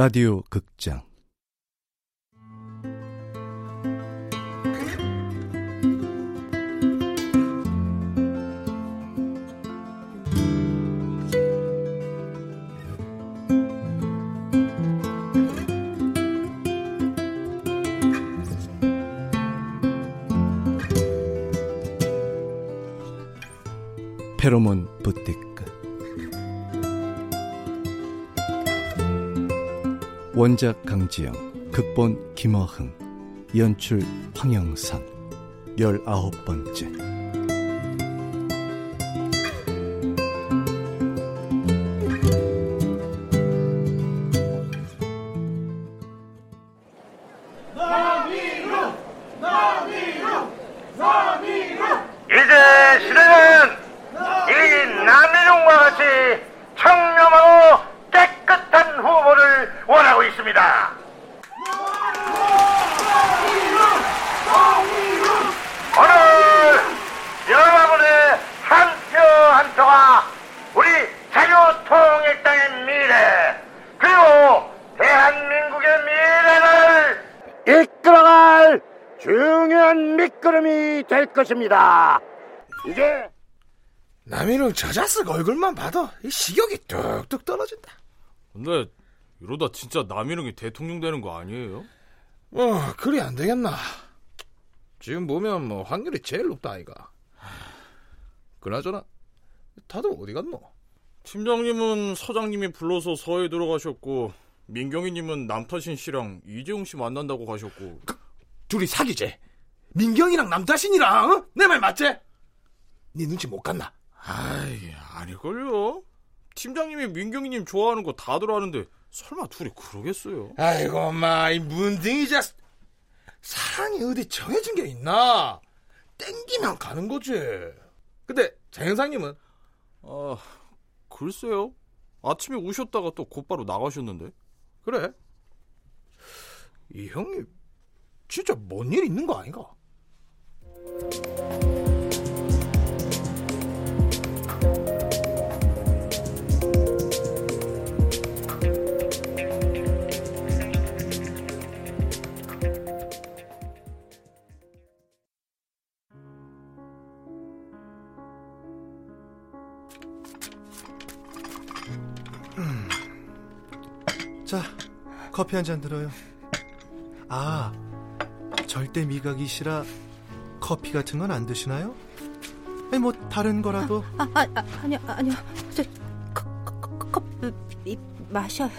라디오 극장 원작 강지영 극본 김어흥 연출 황영선. 열아홉 번째 될 것입니다. 이제 남이는 저 자식 얼굴만 봐도 이 식욕이 뚝뚝 떨어진다. 근데 이러다 진짜 남이령이 대통령 되는 거 아니에요? 뭐 그리 안 되겠나. 지금 보면 뭐 확률이 제일 높다 아이가. 그나저나 다들 어디 갔노? 팀장님은 서장님이 불러서 서해 들어가셨고 민경이님은 남타신 씨랑 이재용 씨 만난다고 가셨고 둘이 사귀재. 민경이랑 남자신이랑 어? 내말 맞지? 네 눈치 못 갔나? 아이 아닐걸요 팀장님이 민경이님 좋아하는 거 다들 아는데 설마 둘이 그러겠어요? 아이고 엄마 이 문딩이 자 사랑이 어디 정해진 게 있나? 땡기면 가는 거지. 근데 장현상님은 아 글쎄요 아침에 우셨다가 또 곧바로 나가셨는데 그래. 이 형님 진짜 뭔 일 있는 거 아닌가? 커피 한 잔 들어요 아 절대 미각이시라 커피 같은 건 안 드시나요? 아니 뭐 다른 거라도 아, 아, 아 아니요, 아니요. 저, 컵, 컵, 컵, 컵, 이, 마셔요.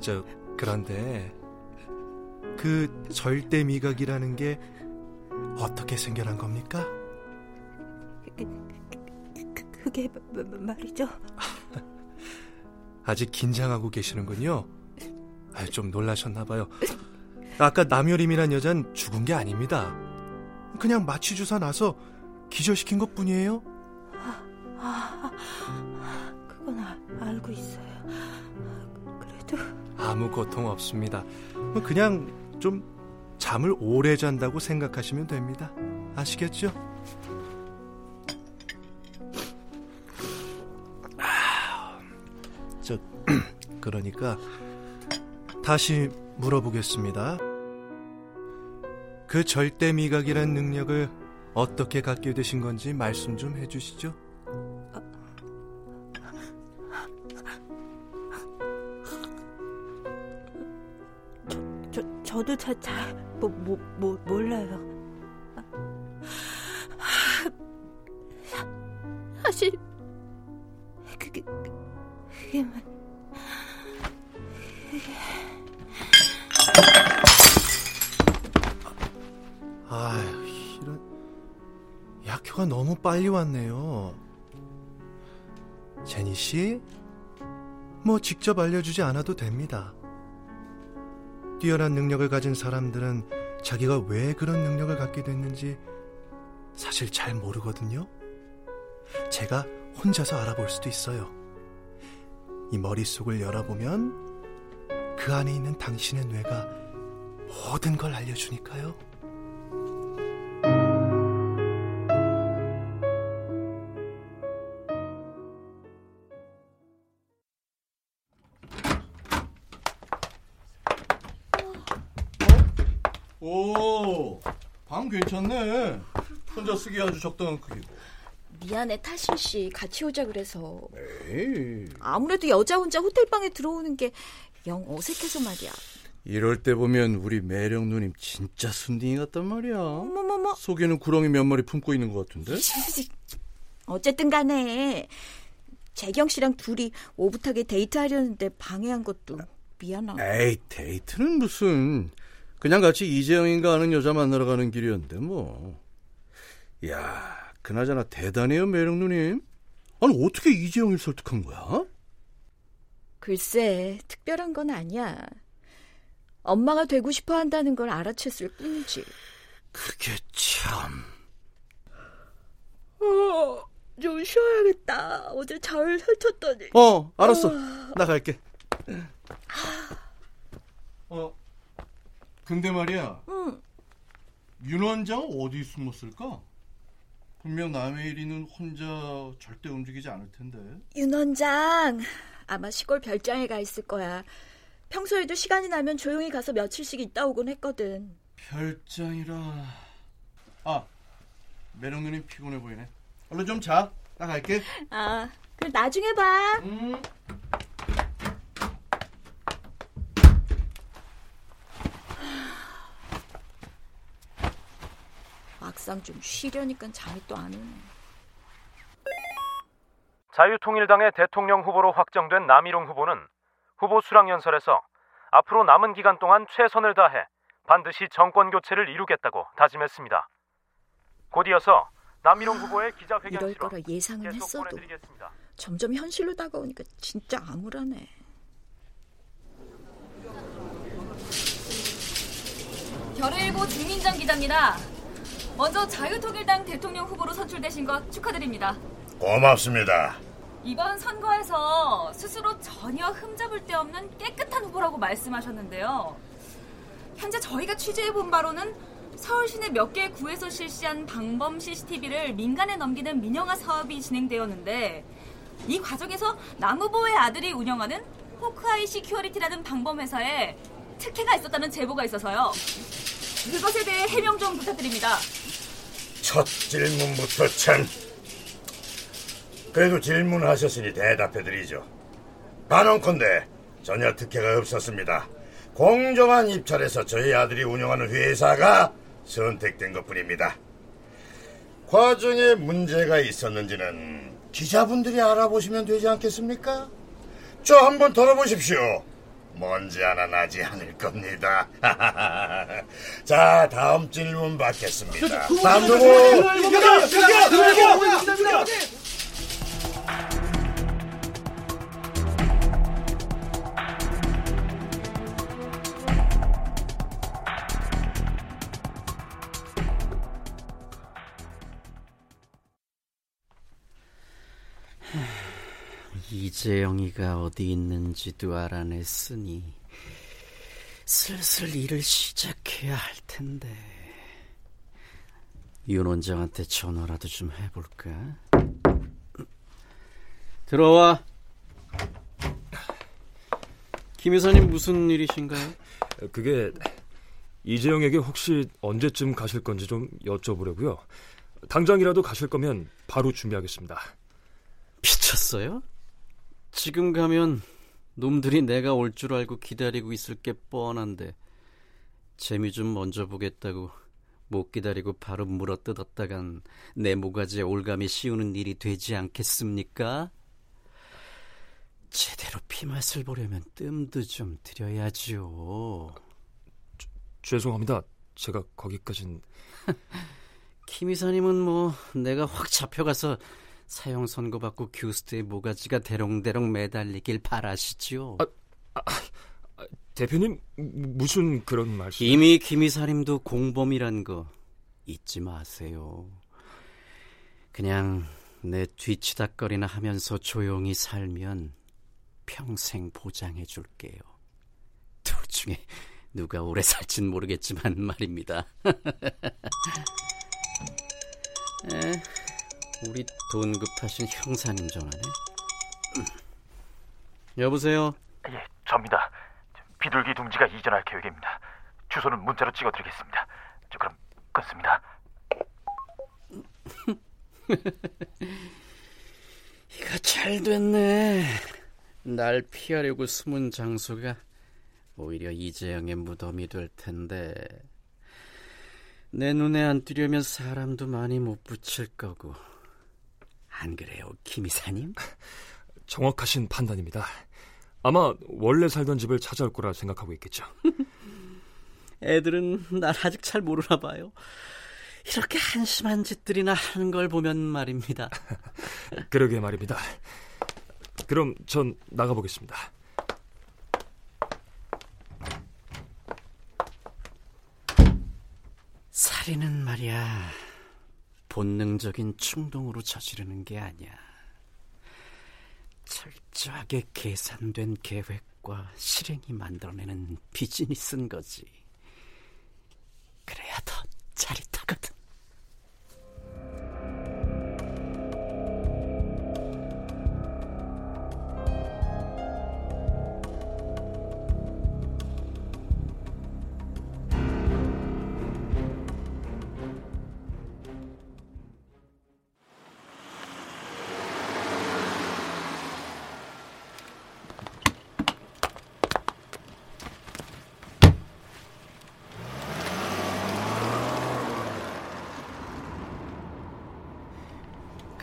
저 그런데 그 절대 미각이라는 게 어떻게 생겨난 겁니까? 그, 그게 마- 마- 말이죠. 아직 긴장하고 계시는군요. 아, 좀 놀라셨나 봐요. 아까 남효림이란 여잔 죽은 게 아닙니다. 그냥 마취 주사 나서 기절시킨 것 뿐이에요. 아, 그건 아, 알고 있어요. 그래도 아무 고통 없습니다. 뭐 그냥 좀 잠을 오래 잔다고 생각하시면 됩니다. 아시겠죠? 아, 저 그러니까 다시 물어보겠습니다. 그 절대 미각이란 능력을 어떻게 갖게 되신 건지 말씀 좀 해주시죠. 저, 저도 잘, 잘, 뭐, 뭐, 뭐, 몰라요. 사, 사실, 그게, 그게, 말- 아휴, 이런 약효가 너무 빨리 왔네요. 제니 씨, 뭐 직접 알려주지 않아도 됩니다. 뛰어난 능력을 가진 사람들은 자기가 왜 그런 능력을 갖게 됐는지 사실 잘 모르거든요. 제가 혼자서 알아볼 수도 있어요. 이 머릿속을 열어보면 그 안에 있는 당신의 뇌가 모든 걸 알려주니까요. 괜찮네. 혼자 쓰기 아주 적당한 크기고. 미안해 타신 씨 같이 오자 그래서 에이. 아무래도 여자 혼자 호텔 방에 들어오는 게 영 어색해서 말이야. 이럴 때 보면 우리 매력 누님 진짜 순딩이 같단 말이야. 어머머머. 속에는 구렁이 몇 마리 품고 있는 것 같은데? 어쨌든 간에 재경 씨랑 둘이 오붓하게 데이트하려는데 방해한 것도 미안하고. 에이, 데이트는 무슨. 그냥 같이 이재영인가 하는 여자 만나러 가는 길이었는데, 뭐. 야 그나저나 대단해요, 매력 누님. 아니, 어떻게 이재영을 설득한 거야? 글쎄, 특별한 건 아니야. 엄마가 되고 싶어 한다는 걸 알아챘을 뿐이지. 그게 참. 어, 좀 쉬어야겠다. 어제 잘 설쳤더니. 어, 알았어. 나 갈게. 어, 근데 말이야. 응. 윤 원장은 어디 숨었을까? 분명 남의 일이는 혼자 절대 움직이지 않을 텐데. 윤 원장, 아마 시골 별장에 가 있을 거야. 평소에도 시간이 나면 조용히 가서 며칠씩 있다 오곤 했거든. 별장이라. 아, 매력 누님 피곤해 보이네. 얼른 좀 자. 나 갈게. 아, 그럼 나중에 봐. 음. 막상 좀 쉬려니까 잠이 또 안 오네. 자유통일당의 대통령 후보로 확정된 남희룡 후보는 후보 수락 연설에서 앞으로 남은 기간 동안 최선을 다해 반드시 정권 교체를 이루겠다고 다짐했습니다. 곧 이어서 남희룡 후보의 기자회견 이럴 거라 예상은 했어도 보내드리겠습니다. 점점 현실로 다가오니까 진짜 암울하네. 별의일보 주민정 기자입니다. 먼저 자유통일당 대통령 후보로 선출되신 것 축하드립니다. 고맙습니다. 이번 선거에서 스스로 전혀 흠잡을 데 없는 깨끗한 후보라고 말씀하셨는데요. 현재 저희가 취재해본 바로는 서울 시내 몇 개 구에서 실시한 방범 CCTV를 민간에 넘기는 민영화 사업이 진행되었는데 이 과정에서 남 후보의 아들이 운영하는 호크아이 시큐어리티라는 방범 회사에 특혜가 있었다는 제보가 있어서요. 그것에 대해 해명 좀 부탁드립니다. 첫 질문부터 참. 그래도 질문하셨으니 대답해드리죠. 반원컨대 전혀 특혜가 없었습니다. 공정한 입찰에서 저희 아들이 운영하는 회사가 선택된 것 뿐입니다. 과정에 문제가 있었는지는 기자분들이 알아보시면 되지 않겠습니까? 저 한번 들어보십시오. 먼지 하나 나지 않을 겁니다. 자, 다음 질문 받겠습니다. 다음 누구? 이재영이가 어디 있는지도 알아냈으니 슬슬 일을 시작해야 할 텐데 윤 원장한테 전화라도 좀 해볼까? 들어와. 김 여사님 무슨 일이신가요? 그게 이재영에게 혹시 언제쯤 가실 건지 좀 여쭤보려고요. 당장이라도 가실 거면 바로 준비하겠습니다. 미쳤어요? 지금 가면 놈들이 내가 올 줄 알고 기다리고 있을 게 뻔한데 재미 좀 먼저 보겠다고 못 기다리고 바로 물어 뜯었다간 내 모가지에 올감이 씌우는 일이 되지 않겠습니까? 제대로 피맛을 보려면 뜸도 좀 들여야죠. 죄송합니다. 제가 거기까진 김 이사님은 뭐 내가 확 잡혀가서 사형 선고받고 교수대의 모가지가 대롱대롱 매달리길 바라시죠. 아, 아, 대표님 무슨 그런 말씀? 이미 김 이사님도 공범이란 거 잊지 마세요. 그냥 내 뒤치닥거리나 하면서 조용히 살면 평생 보장해 줄게요. 중에 누가 오래 살진 모르겠지만 말입니다. 에, 우리 돈 급 하신 형사님 전화네. 여보세요. 예, 접니다. 비둘기 둥지가 이전할 계획입니다. 주소는 문자로 찍어드리겠습니다. 저 그럼 끊습니다. 이거 잘 됐네. 날 피하려고 숨은 장소가 오히려 이재영의 무덤이 될 텐데 내 눈에 안 띄려면 사람도 많이 못 붙일 거고 안 그래요, 김 이사님? 정확하신 판단입니다. 아마 원래 살던 집을 찾아올 거라 생각하고 있겠죠. 애들은 날 아직 잘 모르나 봐요. 이렇게 한심한 짓들이나 하는 걸 보면 말입니다. 그러게 말입니다. 그럼 전 나가보겠습니다. 살인은 말이야 본능적인 충동으로 저지르는 게 아니야. 철저하게 계산된 계획과 실행이 만들어내는 비즈니스인 거지. 그래야 더 짜릿하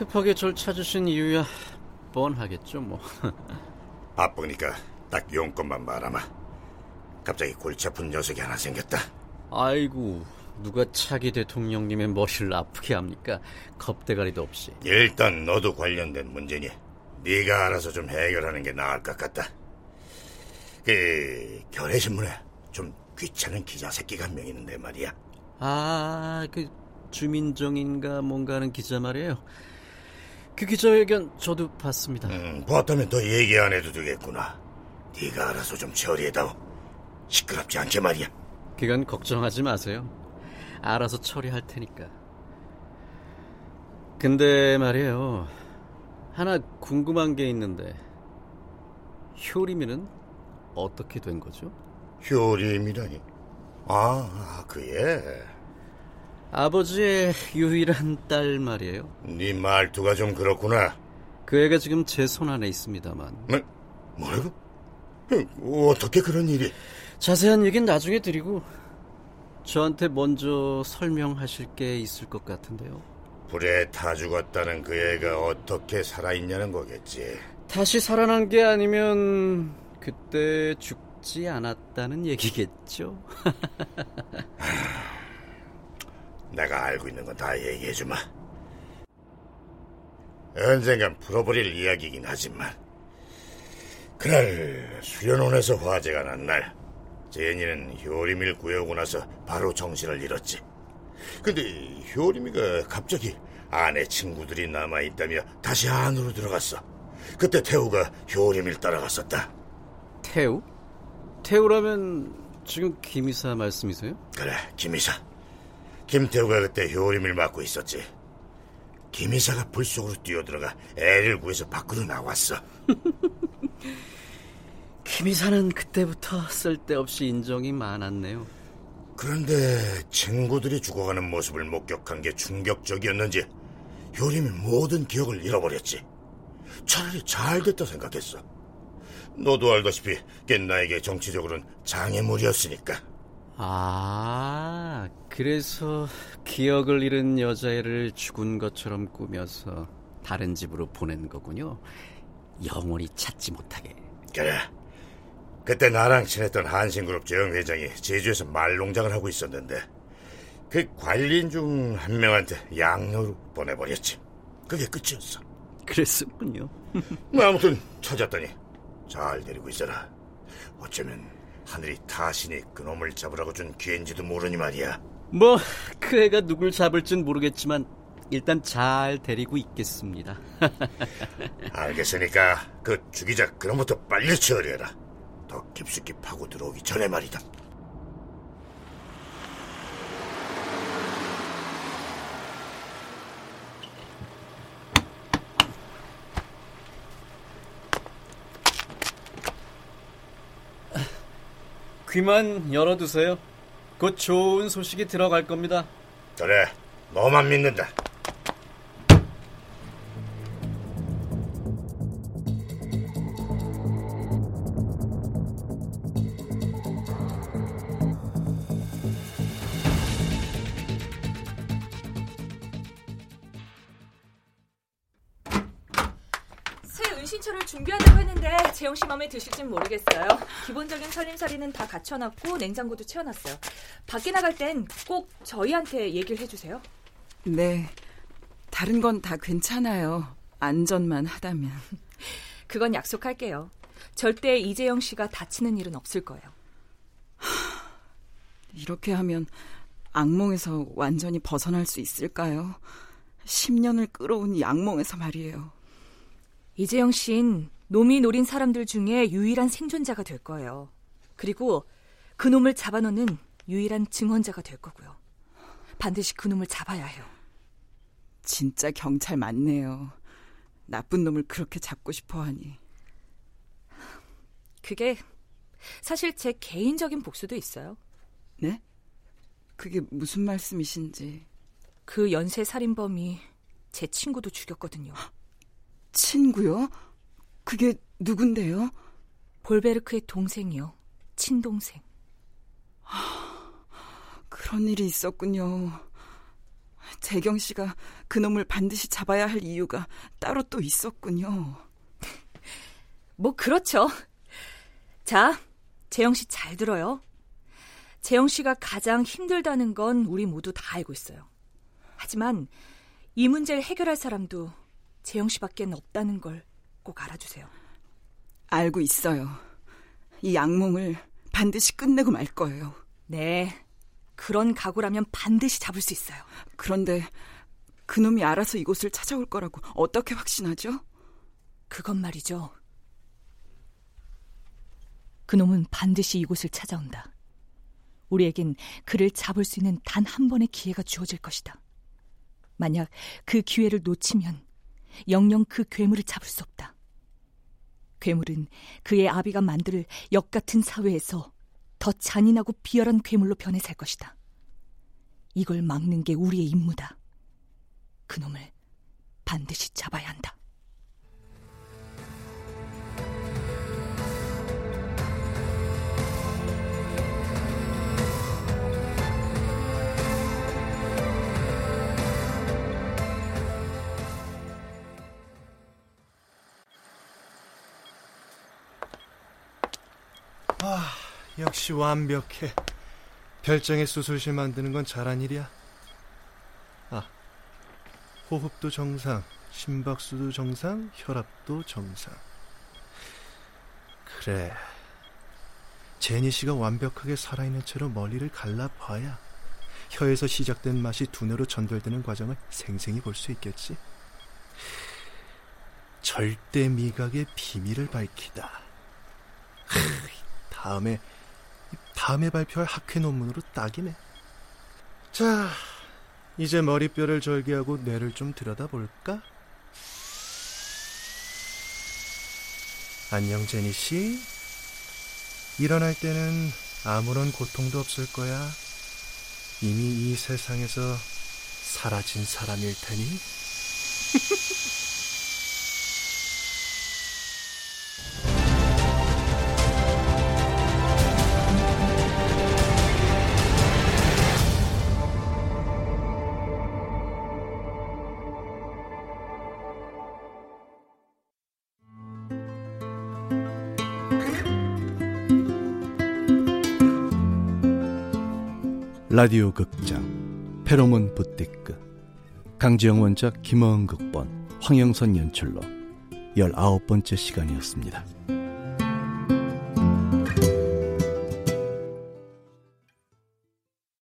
급하게 절 찾으신 이유야 뻔하겠죠 뭐. 바쁘니까 딱 용건만 말아마. 갑자기 골치 아픈 녀석이 하나 생겼다. 아이고 누가 차기 대통령님의 머리를 아프게 합니까? 겁대가리도 없이. 일단 너도 관련된 문제니 네가 알아서 좀 해결하는 게 나을 것 같다. 그 결의신문에 좀 귀찮은 기자 새끼가 한 명 있는데 말이야. 아, 그 주민정인가 뭔가 하는 기자 말이에요. 그 기자회견 저도 봤습니다. 음, 봤다면 더 얘기 안 해도 되겠구나. 네가 알아서 좀 처리해다오. 시끄럽지 않게 말이야. 그건 걱정하지 마세요. 알아서 처리할 테니까. 근데 말이에요. 하나 궁금한 게 있는데 효림이는 어떻게 된 거죠? 효림이라니. 아, 그예. 아버지의 유일한 딸 말이에요. 네 말투가 좀 그렇구나. 그 애가 지금 제 손 안에 있습니다만. 뭐, 뭐라고? 어떻게 그런 일이? 자세한 얘기는 나중에 드리고 저한테 먼저 설명하실 게 있을 것 같은데요. 불에 타 죽었다는 그 애가 어떻게 살아있냐는 거겠지. 다시 살아난 게 아니면 그때 죽지 않았다는 얘기겠죠. 내가 알고 있는 건 다 얘기해주마. 언젠간 풀어버릴 이야기이긴 하지만 그날 수련원에서 화재가 난 날 제니는 효림이를 구해오고 나서 바로 정신을 잃었지. 근데 효림이가 갑자기 아내 친구들이 남아있다며 다시 안으로 들어갔어. 그때 태우가 효림이를 따라갔었다. 태우? 태우라면 지금 김이사 말씀이세요? 그래, 김이사. 김태우가 그때 효림을 맡고 있었지. 김 이사가 불 속으로 뛰어들어가 애를 구해서 밖으로 나왔어. 김 이사는 그때부터 쓸데없이 인정이 많았네요. 그런데 친구들이 죽어가는 모습을 목격한 게 충격적이었는지 효림이 모든 기억을 잃어버렸지. 차라리 잘 됐다 생각했어. 너도 알다시피 걔 나에게 정치적으로는 장애물이었으니까. 아, 그래서 기억을 잃은 여자애를 죽은 것처럼 꾸며서 다른 집으로 보낸 거군요. 영원히 찾지 못하게. 그래. 그때 나랑 친했던 한신그룹 정 회장이 제주에서 말농장을 하고 있었는데 그 관리인 중 한 명한테 양로로 보내버렸지. 그게 끝이었어. 그랬었군요. 뭐 아무튼 찾았더니 잘 데리고 있어라. 어쩌면 하늘이 타신이 그놈을 잡으라고 준 기회인지도 모르니 말이야. 뭐 그 애가 누굴 잡을진 모르겠지만 일단 잘 데리고 있겠습니다. 알겠으니까 그 주기자 그놈부터 빨리 처리해라. 더 깊숙이 파고 들어오기 전에 말이다. 귀만 열어두세요. 곧 좋은 소식이 들어갈 겁니다. 그래, 너만 믿는다. 준비한다고 했는데 재영 씨 마음에 드실진 모르겠어요. 기본적인 살림살이는 다 갖춰놨고 냉장고도 채워놨어요. 밖에 나갈 땐 꼭 저희한테 얘기를 해주세요. 네. 다른 건 다 괜찮아요. 안전만 하다면. 그건 약속할게요. 절대 이재영 씨가 다치는 일은 없을 거예요. 이렇게 하면 악몽에서 완전히 벗어날 수 있을까요? 10년을 끌어온 이 악몽에서 말이에요. 이재영 씨는 놈이 노린 사람들 중에 유일한 생존자가 될 거예요. 그리고 그 놈을 잡아놓는 유일한 증언자가 될 거고요. 반드시 그 놈을 잡아야 해요. 진짜 경찰 맞네요. 나쁜 놈을 그렇게 잡고 싶어 하니. 그게 사실 제 개인적인 복수도 있어요. 네? 그게 무슨 말씀이신지. 그 연쇄 살인범이 제 친구도 죽였거든요. 친구요? 그게 누군데요? 볼베르크의 동생이요. 친동생. 그런 일이 있었군요. 재경 씨가 그놈을 반드시 잡아야 할 이유가 따로 또 있었군요. 뭐 그렇죠. 자, 재영 씨 잘 들어요. 재영 씨가 가장 힘들다는 건 우리 모두 다 알고 있어요. 하지만 이 문제를 해결할 사람도 재영 씨밖엔 없다는 걸 꼭 알아주세요. 알고 있어요. 이 악몽을 반드시 끝내고 말 거예요. 네. 그런 각오라면 반드시 잡을 수 있어요. 그런데 그놈이 알아서 이곳을 찾아올 거라고 어떻게 확신하죠? 그건 말이죠. 그놈은 반드시 이곳을 찾아온다. 우리에겐 그를 잡을 수 있는 단 한 번의 기회가 주어질 것이다. 만약 그 기회를 놓치면 영영 그 괴물을 잡을 수 없다. 괴물은 그의 아비가 만들 역 같은 사회에서 더 잔인하고 비열한 괴물로 변해 살 것이다. 이걸 막는 게 우리의 임무다. 그놈을 반드시 잡아야 한다. 아, 역시 완벽해. 별장에 수술실 만드는 건 잘한 일이야. 아, 호흡도 정상, 심박수도 정상, 혈압도 정상. 그래. 제니 씨가 완벽하게 살아있는 채로 머리를 갈라봐야 혀에서 시작된 맛이 두뇌로 전달되는 과정을 생생히 볼 수 있겠지. 절대 미각의 비밀을 밝히다. 하, 다음에 다음에 발표할 학회 논문으로 딱이네. 자, 이제 머리뼈를 절개하고 뇌를 좀 들여다볼까? 안녕, 제니 씨. 일어날 때는 아무런 고통도 없을 거야. 이미 이 세상에서 사라진 사람일 테니. 라디오 극장 페로몬 부티크 강지영 원작 김어은 극본 황영선 연출로 열아홉 번째 시간이었습니다.